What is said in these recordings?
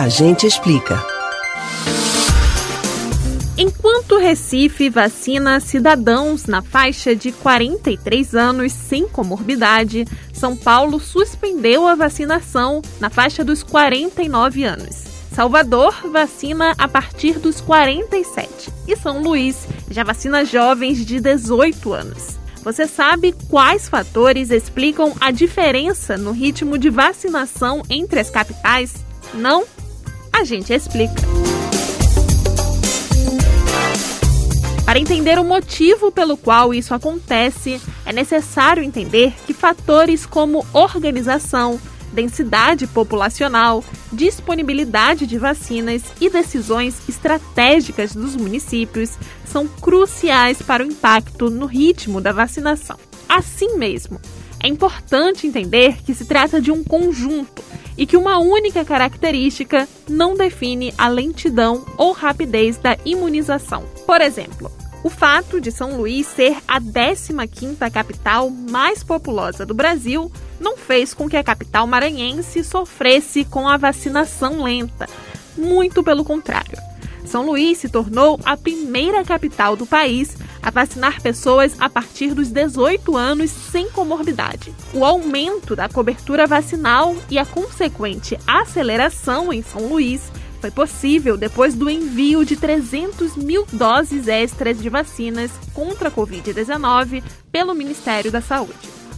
A gente explica. Enquanto Recife vacina cidadãos na faixa de 43 anos sem comorbidade, São Paulo suspendeu a vacinação na faixa dos 49 anos. Salvador vacina a partir dos 47 e São Luís já vacina jovens de 18 anos. Você sabe quais fatores explicam a diferença no ritmo de vacinação entre as capitais? Não? A gente explica. Para entender o motivo pelo qual isso acontece, é necessário entender que fatores como organização, densidade populacional, disponibilidade de vacinas e decisões estratégicas dos municípios são cruciais para o impacto no ritmo da vacinação. Assim mesmo, é importante entender que se trata de um conjunto e que uma única característica não define a lentidão ou rapidez da imunização. Por exemplo, o fato de São Luís ser a 15ª capital mais populosa do Brasil não fez com que a capital maranhense sofresse com a vacinação lenta. Muito pelo contrário. São Luís se tornou a primeira capital do país a vacinar pessoas a partir dos 18 anos sem comorbidade. O aumento da cobertura vacinal e a consequente aceleração em São Luís foi possível depois do envio de 300 mil doses extras de vacinas contra a Covid-19 pelo Ministério da Saúde.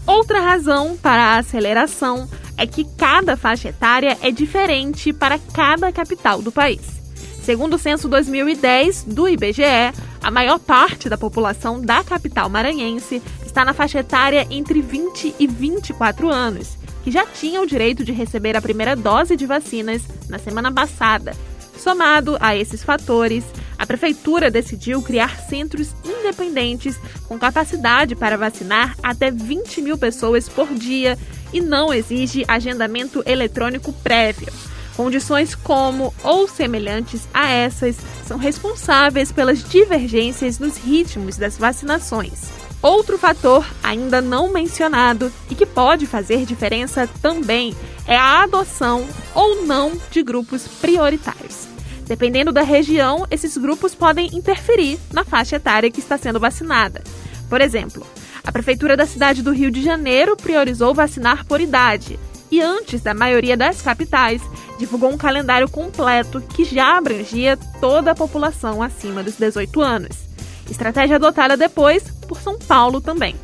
Outra razão para a aceleração é que cada faixa etária é diferente para cada capital do país. Segundo o censo 2010 do IBGE, a maior parte da população da capital maranhense está na faixa etária entre 20 e 24 anos, que já tinha o direito de receber a primeira dose de vacinas na semana passada. Somado a esses fatores, a prefeitura decidiu criar centros independentes com capacidade para vacinar até 20 mil pessoas por dia e não exige agendamento eletrônico prévio. Condições como ou semelhantes a essas são responsáveis pelas divergências nos ritmos das vacinações. Outro fator ainda não mencionado e que pode fazer diferença também é a adoção ou não de grupos prioritários. Dependendo da região, esses grupos podem interferir na faixa etária que está sendo vacinada. Por exemplo, a Prefeitura da cidade do Rio de Janeiro priorizou vacinar por idade e, antes da maioria das capitais, divulgou um calendário completo que já abrangia toda a população acima dos 18 anos. Estratégia adotada depois por São Paulo também.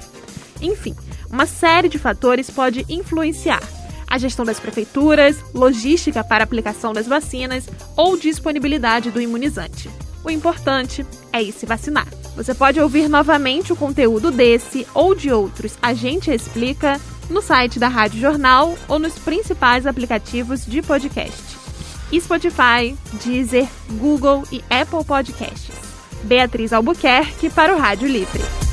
Enfim, uma série de fatores pode influenciar a gestão das prefeituras, logística para aplicação das vacinas ou disponibilidade do imunizante. O importante é ir se vacinar. Você pode ouvir novamente o conteúdo desse ou de outros A Gente Explica no site da Rádio Jornal ou nos principais aplicativos de podcast: Spotify, Deezer, Google e Apple Podcasts. Beatriz Albuquerque para o Rádio Livre.